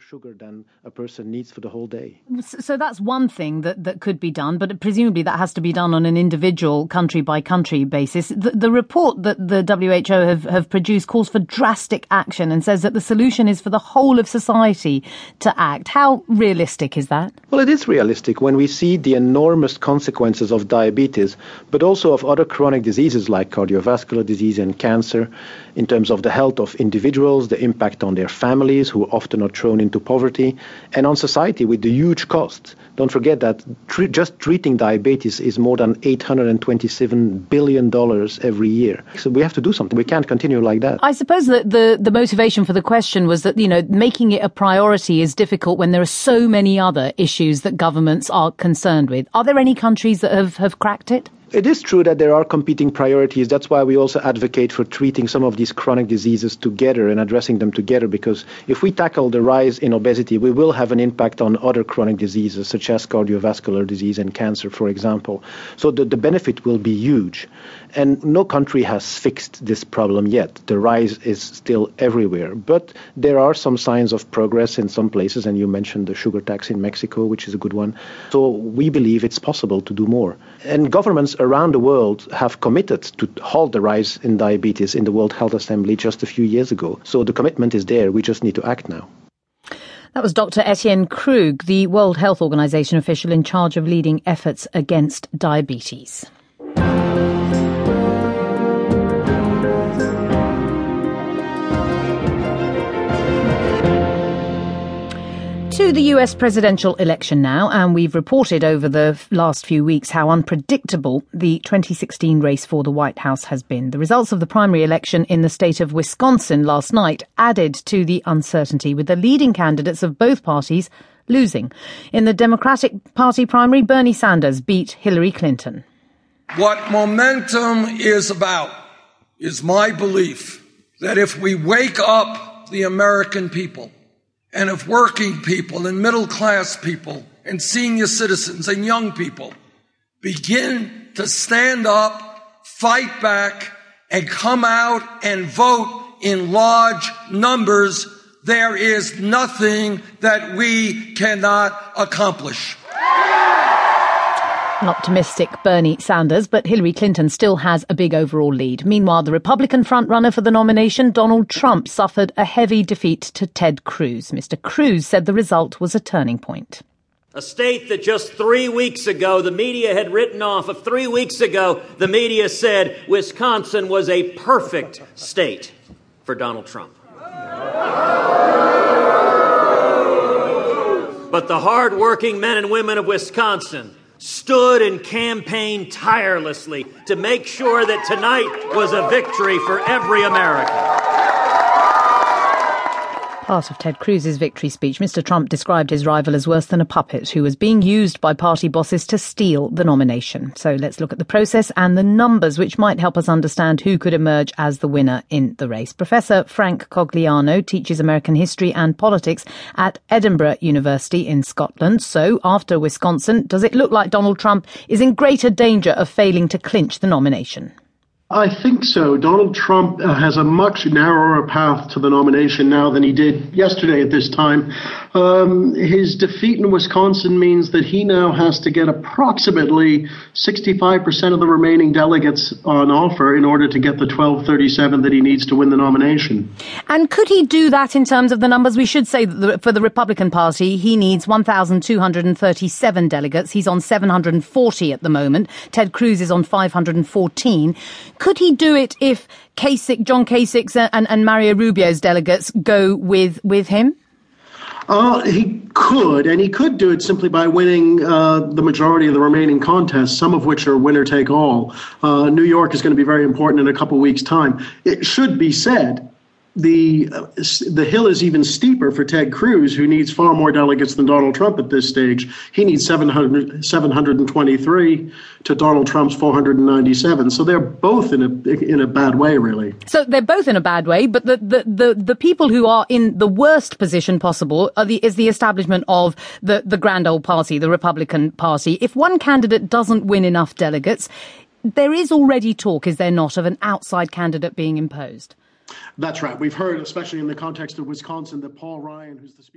sugar than a person needs for the whole day. So that's one thing that, that could be done, but presumably that has to be done on an individual country by country basis. The, the report that the WHO have, have produced calls for drastic action and says that the solution is for the whole of society to act. How realistic is that? Well, it is realistic when we see the enormous consequences of diabetes, but also of other chronic diseases like cardiovascular disease and cancer in terms of the health of individuals, the impact on their families who often are thrown into poverty, and on society with the huge costs. Don't forget that tre- just treating diabetes is more than $827 billion every year. So we have to do something. We can't continue like that. I suppose that the, the motivation for the question was that, you know, making it a priority is difficult when there are so many other issues that governments are concerned with. Are there any countries that have, have cracked it? It is true that there are competing priorities. That's why we also advocate for treating some of these chronic diseases together and addressing them together. Because if we tackle the rise in obesity, we will have an impact on other chronic diseases, such as cardiovascular disease and cancer, for example. So the, the benefit will be huge. And no country has fixed this problem yet. The rise is still everywhere. But there are some signs of progress in some places, and you mentioned the sugar tax in Mexico, which is a good one. So we believe it's possible to do more. And governments around the world have committed to halt the rise in diabetes in the World Health Assembly just a few years ago. So the commitment is there. We just need to act now. That was Dr. Etienne Krug, the World Health Organization official in charge of leading efforts against diabetes. To the US presidential election now, and we've reported over the last few weeks how unpredictable the 2016 race for the White House has been. The results of the primary election in the state of Wisconsin last night added to the uncertainty, with the leading candidates of both parties losing. In the Democratic Party primary, Bernie Sanders beat Hillary Clinton. What momentum is about is my belief that if we wake up the American people, and of working people and middle class people and senior citizens and young people begin to stand up, fight back, and come out and vote in large numbers, there is nothing that we cannot accomplish an optimistic Bernie Sanders, but Hillary Clinton still has a big overall lead. Meanwhile, the Republican frontrunner for the nomination, Donald Trump, suffered a heavy defeat to Ted Cruz. Mr. Cruz said the result was a turning point. A state that just three weeks ago the media had written off. Of three weeks ago, the media said Wisconsin was a perfect state for Donald Trump. But the hardworking men and women of Wisconsin stood and campaigned tirelessly to make sure that tonight was a victory for every American. Part of Ted Cruz's victory speech, Mr. Trump described his rival as worse than a puppet who was being used by party bosses to steal the nomination. So let's look at the process and the numbers which might help us understand who could emerge as the winner in the race. Professor Frank Cogliano teaches American history and politics at Edinburgh University in Scotland. So after Wisconsin, does it look like Donald Trump is in greater danger of failing to clinch the nomination? I think so. Donald Trump uh, has a much narrower path to the nomination now than he did yesterday at this time. Um, his defeat in Wisconsin means that he now has to get approximately 65% of the remaining delegates on offer in order to get the 1237 that he needs to win the nomination. And could he do that in terms of the numbers? We should say that for the Republican Party, he needs 1,237 delegates. He's on 740 at the moment. Ted Cruz is on 514. Could he do it if Kasich, John Kasich's and, and Marco Rubio's delegates go with, with him? Uh, he could, and he could do it simply by winning uh, the majority of the remaining contests, some of which are winner take all. Uh, New York is going to be very important in a couple weeks' time. It should be said the the hill is even steeper for Ted Cruz, who needs far more delegates than Donald Trump at this stage. He needs 700, 723 to Donald Trump's 497. So they're both in a in a bad way, really. So they're both in a bad way, but the the the, the people who are in the worst position possible the, is the establishment of the the grand old party, the Republican Party. If one candidate doesn't win enough delegates, there is already talk, is there not, of an outside candidate being imposed? That's right. We've heard, especially in the context of Wisconsin, that Paul Ryan, who's the speaker.